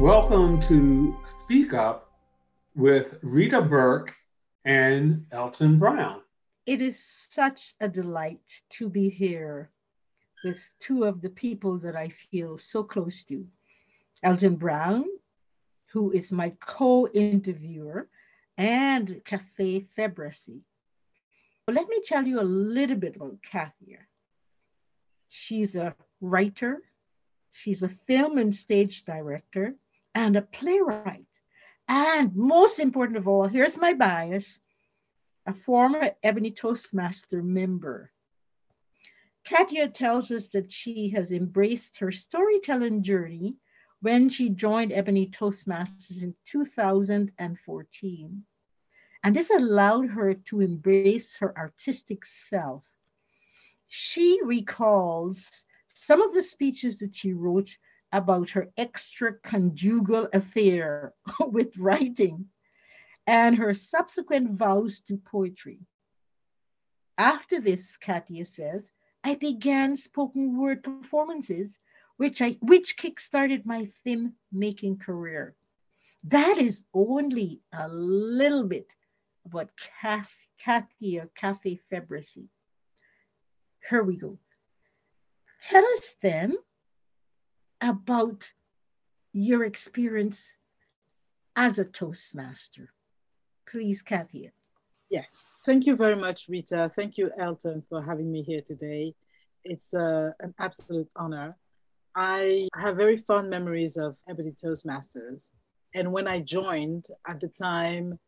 Welcome to Speak Up with Rita Burke and Elton Brown. It is such a delight to be here with two of the people that I feel so close to. Elton Brown, who is my co-interviewer, and Cafe Febrissy. Let me tell you a little bit about Katia. She's a writer, she's a film and stage director, and a playwright. And most important of all, here's my bias a former Ebony Toastmaster member. Katia tells us that she has embraced her storytelling journey when she joined Ebony Toastmasters in 2014. And this allowed her to embrace her artistic self. She recalls some of the speeches that she wrote about her extra-conjugal affair with writing and her subsequent vows to poetry. After this, Katia says, I began spoken word performances, which I which kickstarted my film making career. That is only a little bit about Katia Cafe Febrissy. Here we go. Tell us then about your experience as a Toastmaster. Please, Kathy. Yes, thank you very much, Rita. Thank you, Elton, for having me here today. It's uh, an absolute honor. I have very fond memories of Ebony Toastmasters. And when I joined at the time,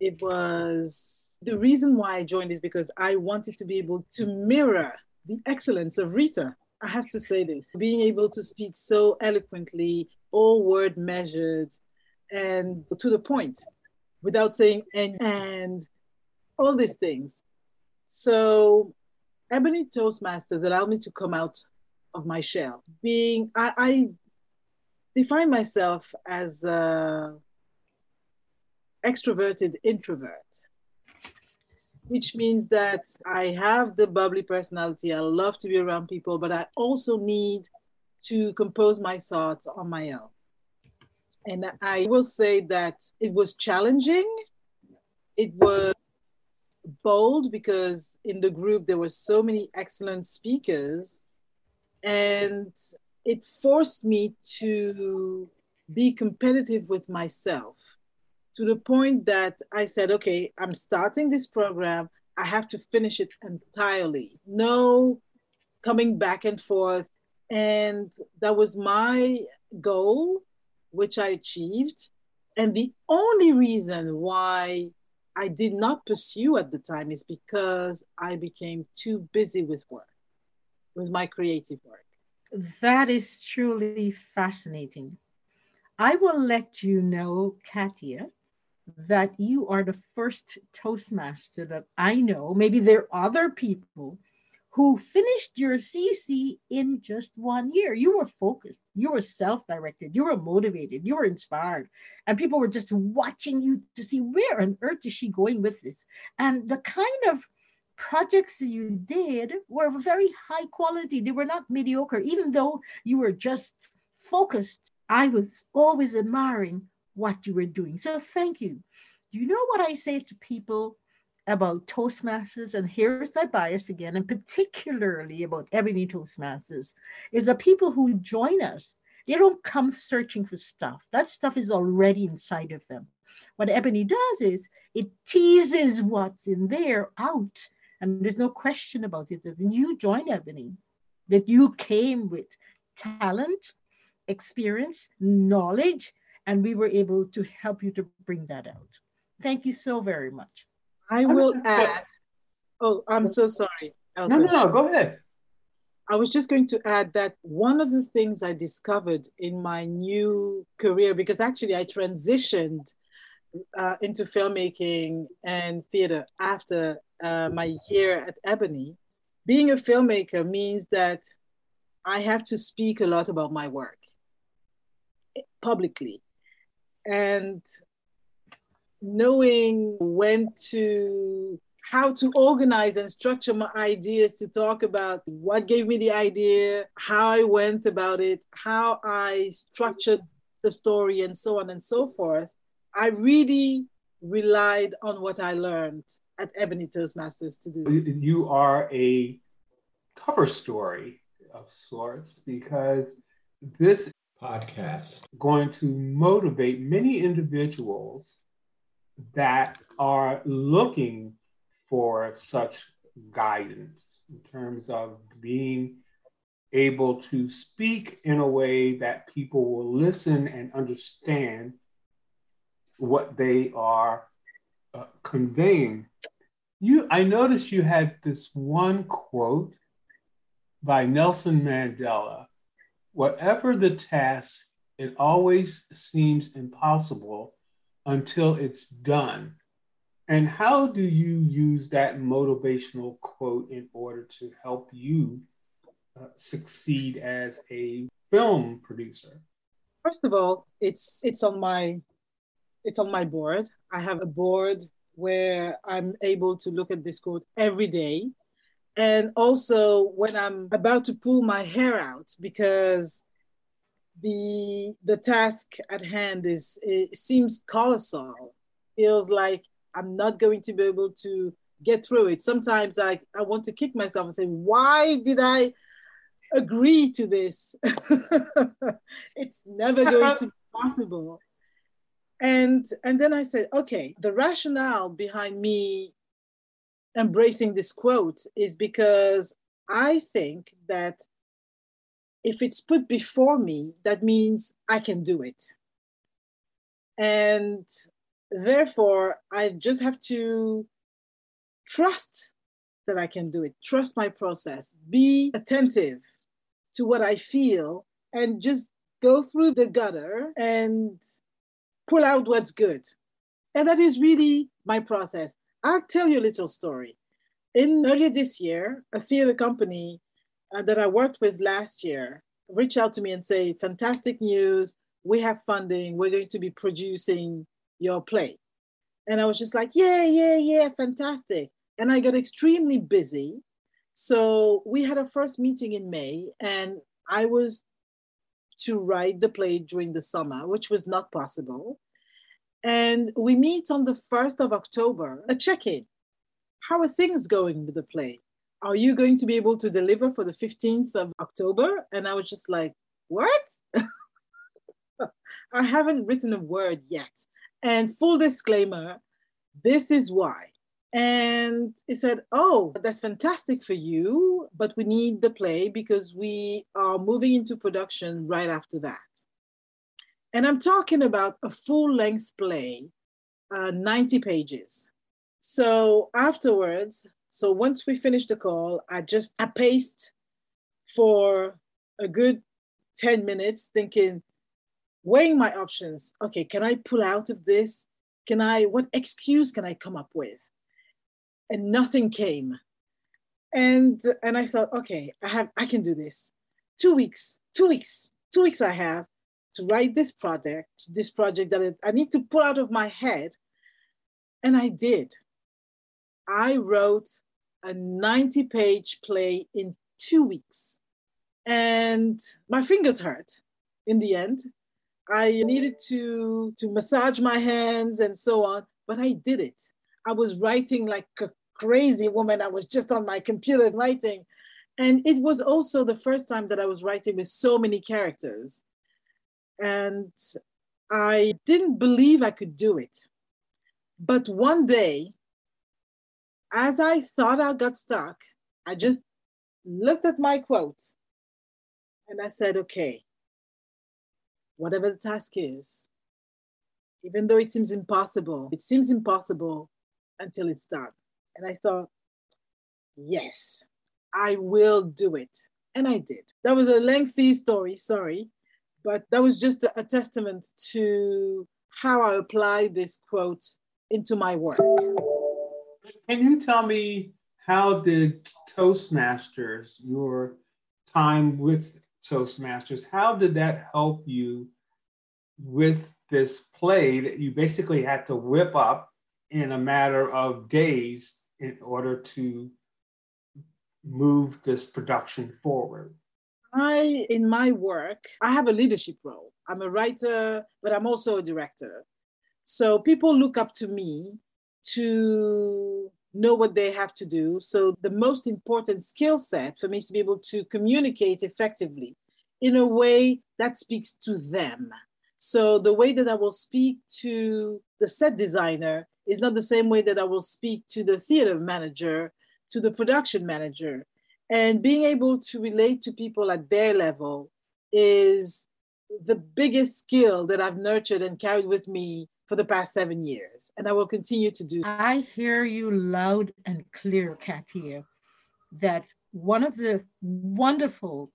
it was the reason why I joined is because I wanted to be able to mirror the excellence of Rita. I have to say this being able to speak so eloquently, all word measured, and to the point without saying and, and all these things. So, Ebony Toastmasters allowed me to come out of my shell. Being, I, I define myself as a extroverted introvert which means that I have the bubbly personality. I love to be around people, but I also need to compose my thoughts on my own. And I will say that it was challenging. It was bold because in the group there were so many excellent speakers and it forced me to be competitive with myself to the point that I said, okay, I'm starting this program. I have to finish it entirely. No coming back and forth. And that was my goal, which I achieved. And the only reason why I did not pursue at the time is because I became too busy with work, with my creative work. That is truly fascinating. I will let you know, Katia, that you are the first Toastmaster that I know. Maybe there are other people who finished your CC in just one year. You were focused, you were self directed, you were motivated, you were inspired, and people were just watching you to see where on earth is she going with this. And the kind of projects you did were very high quality, they were not mediocre, even though you were just focused. I was always admiring what you were doing. So thank you. You know what I say to people about Toastmasters? And here's my bias again, and particularly about Ebony Toastmasters, is the people who join us, they don't come searching for stuff. That stuff is already inside of them. What Ebony does is it teases what's in there out. And there's no question about it that when you join Ebony, that you came with talent, experience, knowledge, and we were able to help you to bring that out. Thank you so very much. I will add. Oh, I'm so sorry. Elton. No, no, no, go ahead. I was just going to add that one of the things I discovered in my new career, because actually I transitioned uh, into filmmaking and theater after uh, my year at Ebony. Being a filmmaker means that I have to speak a lot about my work publicly and knowing when to how to organize and structure my ideas to talk about what gave me the idea, how I went about it, how I structured the story and so on and so forth, I really relied on what I learned at Ebony Toastmasters to do. You are a cover story of sorts because this podcast going to motivate many individuals that are looking for such guidance in terms of being able to speak in a way that people will listen and understand what they are uh, conveying. You, I noticed you had this one quote by Nelson Mandela Whatever the task, it always seems impossible until it's done. And how do you use that motivational quote in order to help you uh, succeed as a film producer? First of all, it's it's on my it's on my board. I have a board where I'm able to look at this quote every day and also when i'm about to pull my hair out because the the task at hand is it seems colossal. Feels like i'm not going to be able to get through it. Sometimes i i want to kick myself and say why did i agree to this? It's never going uh to be possible. And and then i said okay the rationale behind me embracing this quote is because I think that if it's put before me, that means I can do it. And therefore, I just have to trust that I can do it, trust my process, be attentive to what I feel, and just go through the gutter and pull out what's good. And that is really my process. I'll tell you a little story. In earlier this year, a theater company uh, that I worked with last year reached out to me and say, "Fantastic news! We have funding. We're going to be producing your play." And I was just like, "Yeah, yeah, yeah, fantastic!" And I got extremely busy. So we had a first meeting in May, and I was to write the play during the summer, which was not possible. And we meet on the 1st of October, a check in. How are things going with the play? Are you going to be able to deliver for the 15th of October? And I was just like, what? I haven't written a word yet. And full disclaimer, this is why. And he said, Oh, that's fantastic for you, but we need the play because we are moving into production right after that. And I'm talking about a full length play, uh, 90 pages. So afterwards, so once we finished the call, I just I paced for a good 10 minutes thinking, weighing my options. Okay, can I pull out of this? Can I, what excuse can I come up with? And nothing came. And and I thought, okay, I have I can do this. Two weeks, two weeks, two weeks I have to write this project, this project that I need to pull out of my head. And I did. I wrote a 90 page play in two weeks. And my fingers hurt in the end. I needed to, to massage my hands and so on, but I did it. I was writing like a crazy woman. I was just on my computer writing. And it was also the first time that I was writing with so many characters. And I didn't believe I could do it. But one day, as I thought I got stuck, I just looked at my quote and I said, okay, whatever the task is, even though it seems impossible, it seems impossible until it's done. And I thought, yes, I will do it. And I did. That was a lengthy story, sorry but that was just a, testament to how I apply this quote into my work. Can you tell me how did Toastmasters, your time with Toastmasters, how did that help you with this play that you basically had to whip up in a matter of days in order to move this production forward? I, in my work, I have a leadership role. I'm a writer, but I'm also a director. So people look up to me to know what they have to do. So the most important skill set for me is to be able to communicate effectively in a way that speaks to them. So the way that I will speak to the set designer is not the same way that I will speak to the theater manager, to the production manager. And being able to relate to people at their level is the biggest skill that I've nurtured and carried with me for the past seven years. And I will continue to do. I hear you loud and clear, Katia, that one of the wonderful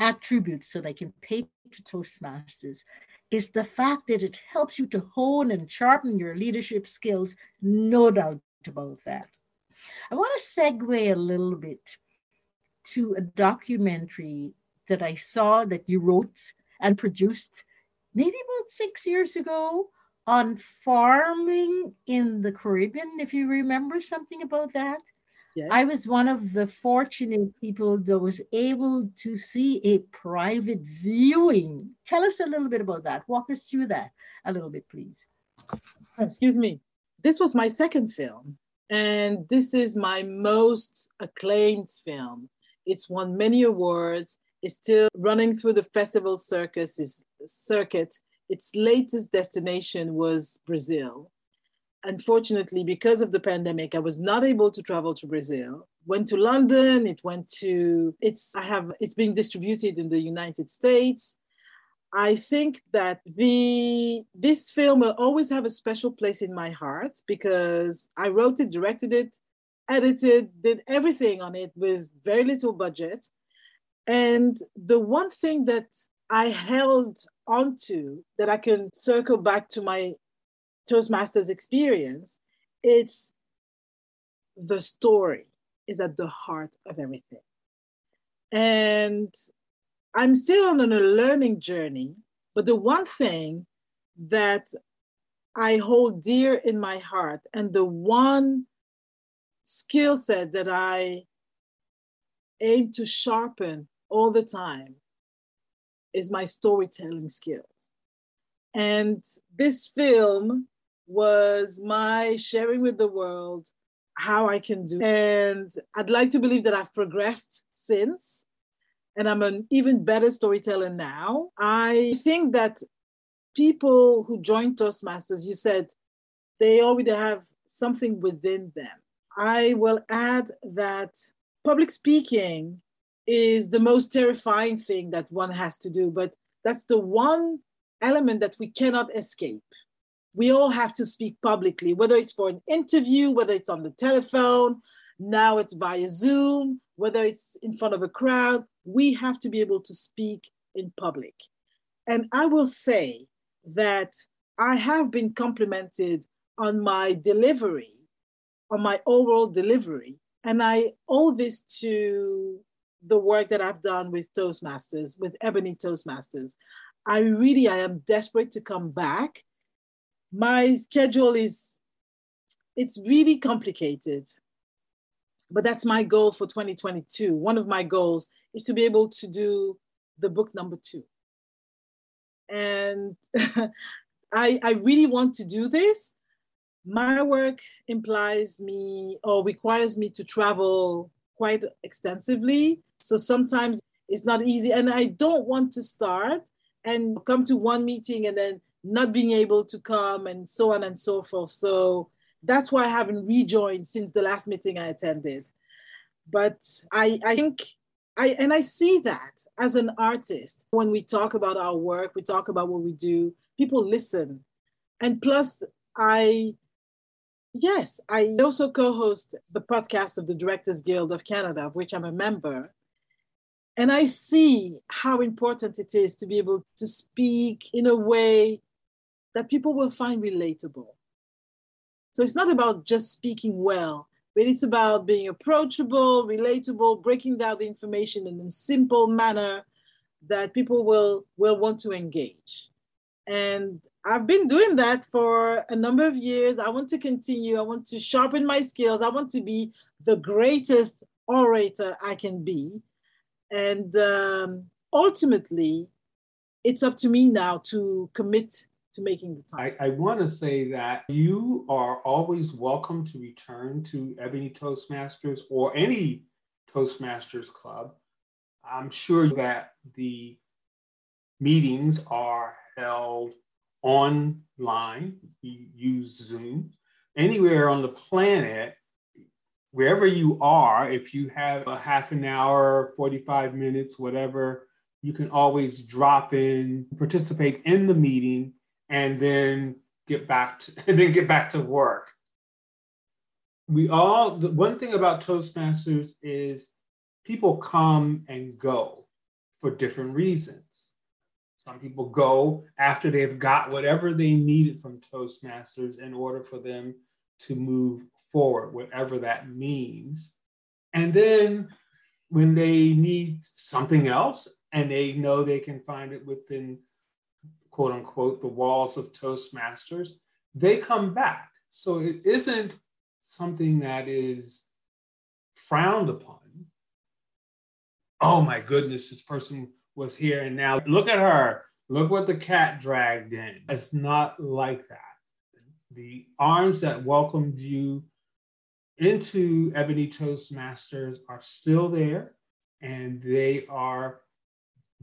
attributes that I can pay to Toastmasters is the fact that it helps you to hone and sharpen your leadership skills. No doubt about that. I want to segue a little bit to a documentary that I saw that you wrote and produced maybe about six years ago on farming in the Caribbean, if you remember something about that. Yes. I was one of the fortunate people that was able to see a private viewing. Tell us a little bit about that. Walk us through that a little bit, please. Excuse me. This was my second film, and this is my most acclaimed film. It's won many awards. It's still running through the festival circus is, circuit. Its latest destination was Brazil unfortunately, because of the pandemic, I was not able to travel to Brazil. Went to London. It went to it's. I have. It's being distributed in the United States. I think that the this film will always have a special place in my heart because I wrote it, directed it, edited, did everything on it with very little budget. And the one thing that I held onto that I can circle back to my Toastmasters experience, it's the story is at the heart of everything. And I'm still on a learning journey, but the one thing that I hold dear in my heart and the one skill set that I aim to sharpen all the time is my storytelling skills. And this film was my sharing with the world how I can do. And I'd like to believe that I've progressed since, and I'm an even better storyteller now. I think that people who join Toastmasters, you said they already have something within them. I will add that public speaking is the most terrifying thing that one has to do, but that's the one element that we cannot escape we all have to speak publicly, whether it's for an interview, whether it's on the telephone, now it's via Zoom, whether it's in front of a crowd, we have to be able to speak in public. And I will say that I have been complimented on my delivery, on my overall delivery. And I owe this to the work that I've done with Toastmasters, with Ebony Toastmasters. I really, I am desperate to come back my schedule is it's really complicated but that's my goal for 2022 one of my goals is to be able to do the book number two and I, I really want to do this my work implies me or requires me to travel quite extensively so sometimes it's not easy and i don't want to start and come to one meeting and then not being able to come and so on and so forth. So that's why I haven't rejoined since the last meeting I attended. But I, I think I and I see that as an artist. When we talk about our work, we talk about what we do, people listen. And plus I yes, I also co-host the podcast of the Directors Guild of Canada, of which I'm a member. And I see how important it is to be able to speak in a way that people will find relatable. So it's not about just speaking well, but it's about being approachable, relatable, breaking down the information in a simple manner that people will, will want to engage. And I've been doing that for a number of years. I want to continue. I want to sharpen my skills. I want to be the greatest orator I can be. And um, ultimately, it's up to me now to commit to making the time. I, I want to say that you are always welcome to return to Ebony Toastmasters or any Toastmasters club. I'm sure that the meetings are held online. You use Zoom. Anywhere on the planet, wherever you are, if you have a half an hour, 45 minutes, whatever, you can always drop in, participate in the meeting, and then get back to, then get back to work. We all the one thing about Toastmasters is people come and go for different reasons. Some people go after they've got whatever they needed from Toastmasters in order for them to move forward, whatever that means. And then when they need something else and they know they can find it within quote unquote the walls of Toastmasters, they come back. So it isn't something that is frowned upon. Oh my goodness, this person was here and now look at her. Look what the cat dragged in. It's not like that. The arms that welcomed you into Ebony Toastmasters are still there and they are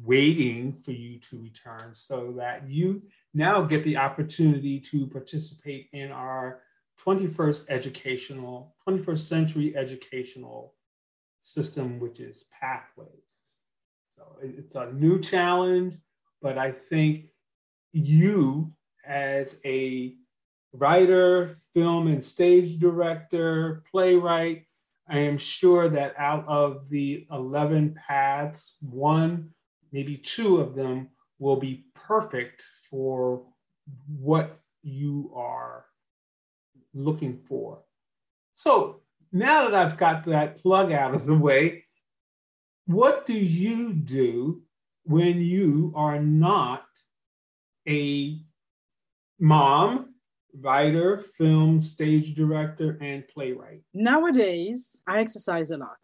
waiting for you to return so that you now get the opportunity to participate in our 21st educational, 21st century educational system, which is Pathways. So it's a new challenge, but I think you as a writer, film and stage director, playwright, I am sure that out of the 11 paths, one maybe two of them will be perfect for what you are looking for. So now that I've got that plug out of the way, what do you do when you are not a mom, writer, film, stage director, and playwright? Nowadays, I exercise a lot.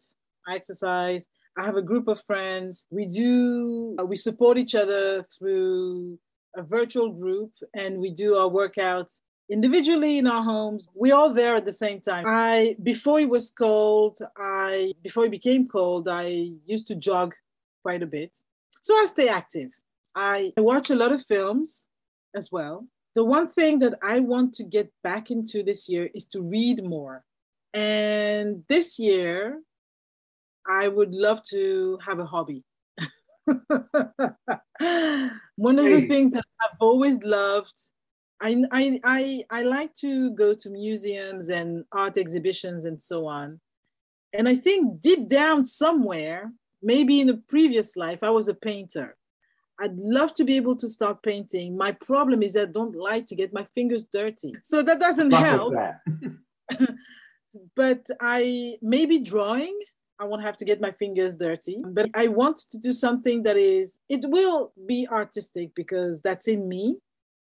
I exercise I have a group of friends. We do, uh, we support each other through a virtual group and we do our workouts individually in our homes. We're all there at the same time. I, before it was cold, I, before it became cold, I used to jog quite a bit. So I stay active. I watch a lot of films as well. The one thing that I want to get back into this year is to read more. And this year, I would love to have a hobby. One of the things that I've always loved, I, I, I, I like to go to museums and art exhibitions and so on. And I think deep down somewhere, maybe in a previous life, I was a painter. I'd love to be able to start painting. My problem is I don't like to get my fingers dirty. So that doesn't help. That. but I maybe drawing I won't have to get my fingers dirty. But I want to do something that is, it will be artistic because that's in me,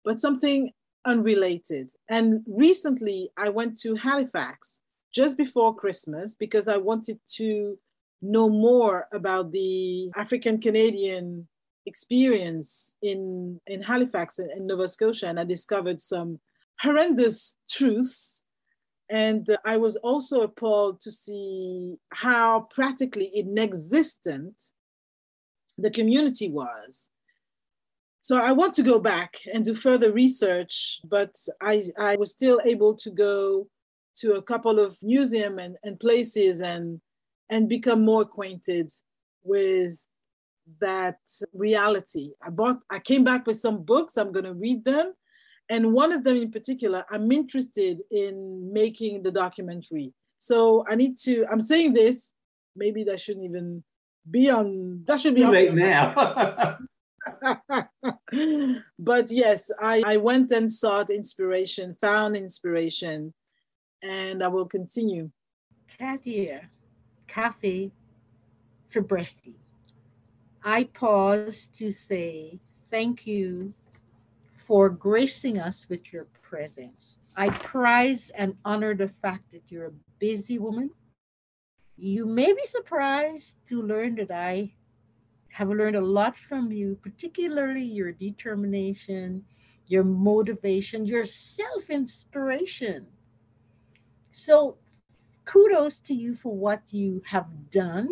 but something unrelated. And recently I went to Halifax just before Christmas because I wanted to know more about the African Canadian experience in, in Halifax in Nova Scotia. And I discovered some horrendous truths and uh, I was also appalled to see how practically inexistent the community was. So I want to go back and do further research, but I, I was still able to go to a couple of museums and, and places and, and become more acquainted with that reality. I bought, I came back with some books, I'm gonna read them and one of them in particular, I'm interested in making the documentary. So I need to, I'm saying this, maybe that shouldn't even be on, that should be on. Right now. but yes, I, I went and sought inspiration, found inspiration, and I will continue. Katia, Cafe Febrissy. I pause to say thank you for gracing us with your presence. I prize and honor the fact that you're a busy woman. You may be surprised to learn that I have learned a lot from you, particularly your determination, your motivation, your self inspiration. So, kudos to you for what you have done,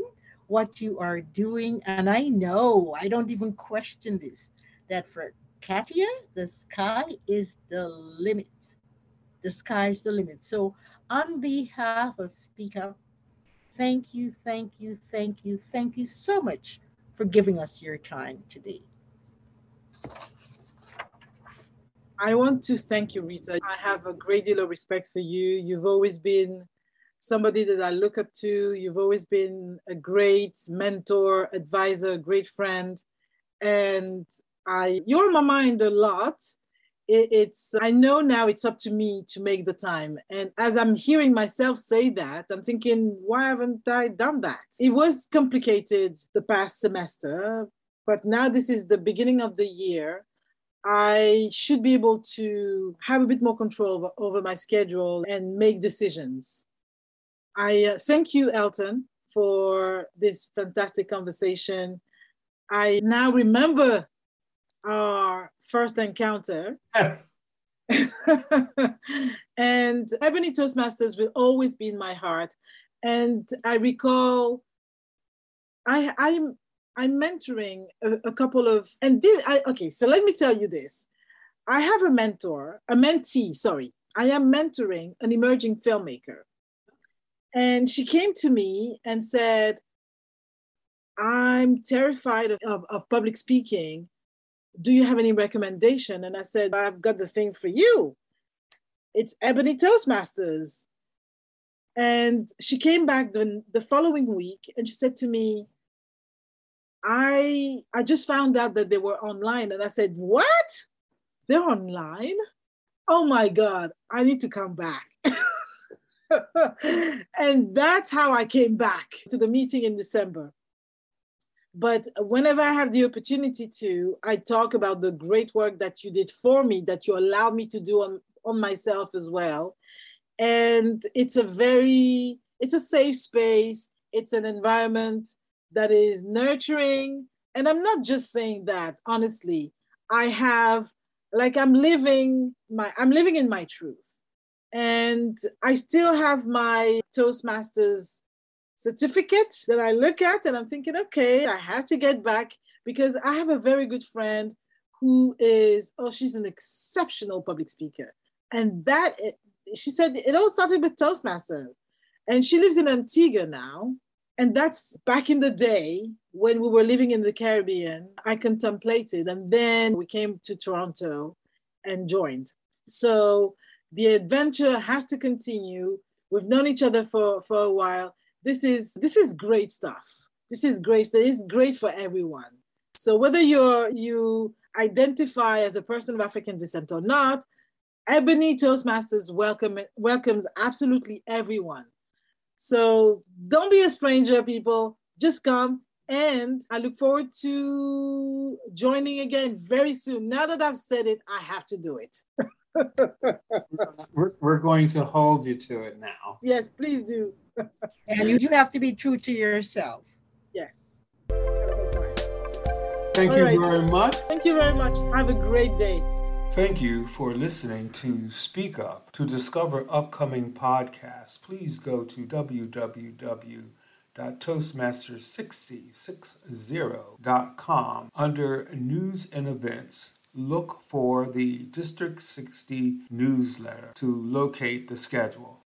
what you are doing. And I know, I don't even question this, that for Katia, the sky is the limit. The sky is the limit. So, on behalf of Speak Up, thank you, thank you, thank you, thank you so much for giving us your time today. I want to thank you, Rita. I have a great deal of respect for you. You've always been somebody that I look up to. You've always been a great mentor, advisor, great friend. And I you're on my mind a lot. It, it's I know now it's up to me to make the time. And as I'm hearing myself say that, I'm thinking, why haven't I done that? It was complicated the past semester, but now this is the beginning of the year I should be able to have a bit more control over, over my schedule and make decisions. I uh, thank you, Elton, for this fantastic conversation. I now remember our first encounter. and Ebony Toastmasters will always be in my heart. And I recall I, I'm I'm mentoring a, a couple of, and this, I, okay, so let me tell you this. I have a mentor, a mentee, sorry. I am mentoring an emerging filmmaker. And she came to me and said, I'm terrified of, of, of public speaking. Do you have any recommendation? And I said, I've got the thing for you. It's Ebony Toastmasters. And she came back the, the following week and she said to me, I I just found out that they were online and I said, "What? They're online? Oh my god, I need to come back." and that's how I came back to the meeting in December. But whenever I have the opportunity to, I talk about the great work that you did for me, that you allowed me to do on, on myself as well. And it's a very, it's a safe space. It's an environment that is nurturing. And I'm not just saying that, honestly. I have, like, I'm living my, I'm living in my truth. And I still have my Toastmasters certificate that I look at and I'm thinking, okay, I have to get back because I have a very good friend who is, oh, she's an exceptional public speaker. And that, she said, it all started with Toastmasters. And she lives in Antigua now. And that's back in the day when we were living in the Caribbean. I contemplated, and then we came to Toronto and joined. So the adventure has to continue. We've known each other for, for a while. This is this is great stuff. This is great. It's great for everyone. So whether you're you identify as a person of African descent or not, Ebony Toastmasters welcome welcomes absolutely everyone. So don't be a stranger, people. Just come. And I look forward to joining again very soon. Now that I've said it, I have to do it. we're, we're going to hold you to it now. Yes, please do. and you do have to be true to yourself. Yes. Thank All you right. very much. Thank you very much. Have a great day. Thank you for listening to Speak Up. To discover upcoming podcasts, please go to www.toastmasters6060.com under News and Events. Look for the District 60 newsletter to locate the schedule.